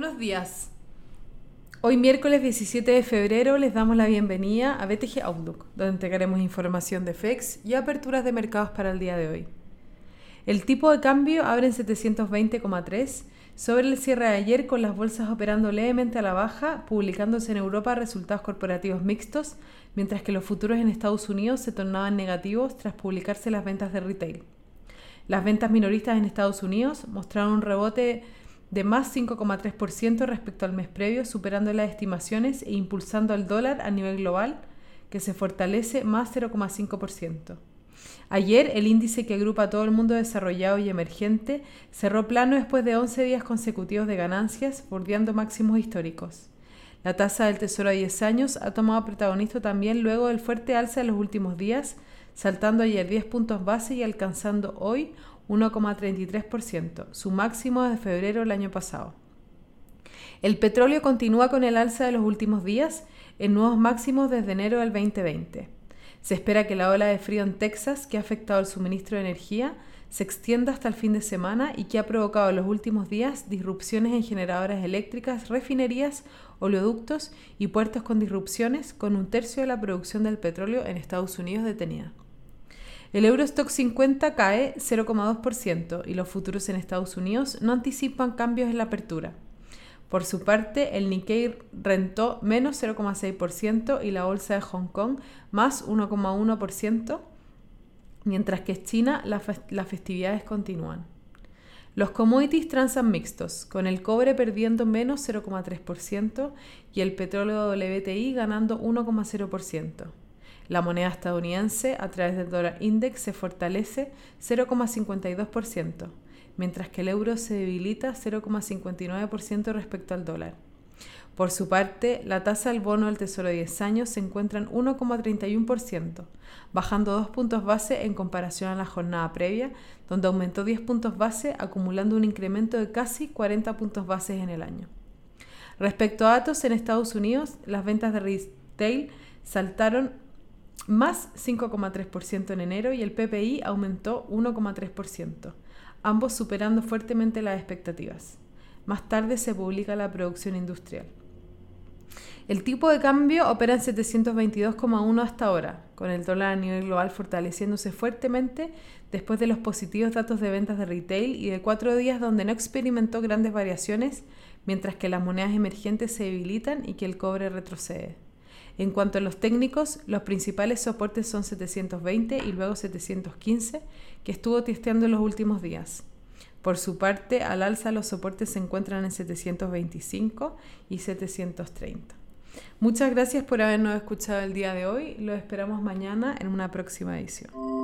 Buenos días. Hoy miércoles 17 de febrero les damos la bienvenida a BTG Outlook, donde entregaremos información de FEX y aperturas de mercados para el día de hoy. El tipo de cambio abre en 720,3 sobre el cierre de ayer con las bolsas operando levemente a la baja, publicándose en Europa resultados corporativos mixtos, mientras que los futuros en Estados Unidos se tornaban negativos tras publicarse las ventas de retail. Las ventas minoristas en Estados Unidos mostraron un rebote de más 5,3% respecto al mes previo, superando las estimaciones e impulsando al dólar a nivel global, que se fortalece más 0,5%. Ayer, el índice que agrupa a todo el mundo desarrollado y emergente cerró plano después de 11 días consecutivos de ganancias, bordeando máximos históricos. La tasa del Tesoro a 10 años ha tomado protagonismo también luego del fuerte alza de los últimos días, saltando ayer 10 puntos base y alcanzando hoy 1,33%, su máximo desde febrero del año pasado. El petróleo continúa con el alza de los últimos días en nuevos máximos desde enero del 2020. Se espera que la ola de frío en Texas, que ha afectado el suministro de energía, se extienda hasta el fin de semana y que ha provocado en los últimos días disrupciones en generadoras eléctricas, refinerías, oleoductos y puertos con disrupciones, con un tercio de la producción del petróleo en Estados Unidos detenida. El Eurostock 50 cae 0,2% y los futuros en Estados Unidos no anticipan cambios en la apertura. Por su parte, el Nikkei rentó menos 0,6% y la bolsa de Hong Kong más 1,1%, mientras que en China las festividades continúan. Los commodities transan mixtos, con el cobre perdiendo menos 0,3% y el petróleo WTI ganando 1,0%. La moneda estadounidense a través del dólar index se fortalece 0,52%, mientras que el euro se debilita 0,59% respecto al dólar. Por su parte, la tasa del bono del Tesoro de 10 años se encuentra en 1,31%, bajando 2 puntos base en comparación a la jornada previa, donde aumentó 10 puntos base, acumulando un incremento de casi 40 puntos bases en el año. Respecto a datos en Estados Unidos, las ventas de retail saltaron más 5,3% en enero y el PPI aumentó 1,3%, ambos superando fuertemente las expectativas. Más tarde se publica la producción industrial. El tipo de cambio opera en 722,1 hasta ahora, con el dólar a nivel global fortaleciéndose fuertemente después de los positivos datos de ventas de retail y de cuatro días donde no experimentó grandes variaciones, mientras que las monedas emergentes se debilitan y que el cobre retrocede. En cuanto a los técnicos, los principales soportes son 720 y luego 715, que estuvo testeando en los últimos días. Por su parte, al alza los soportes se encuentran en 725 y 730. Muchas gracias por habernos escuchado el día de hoy. Lo esperamos mañana en una próxima edición.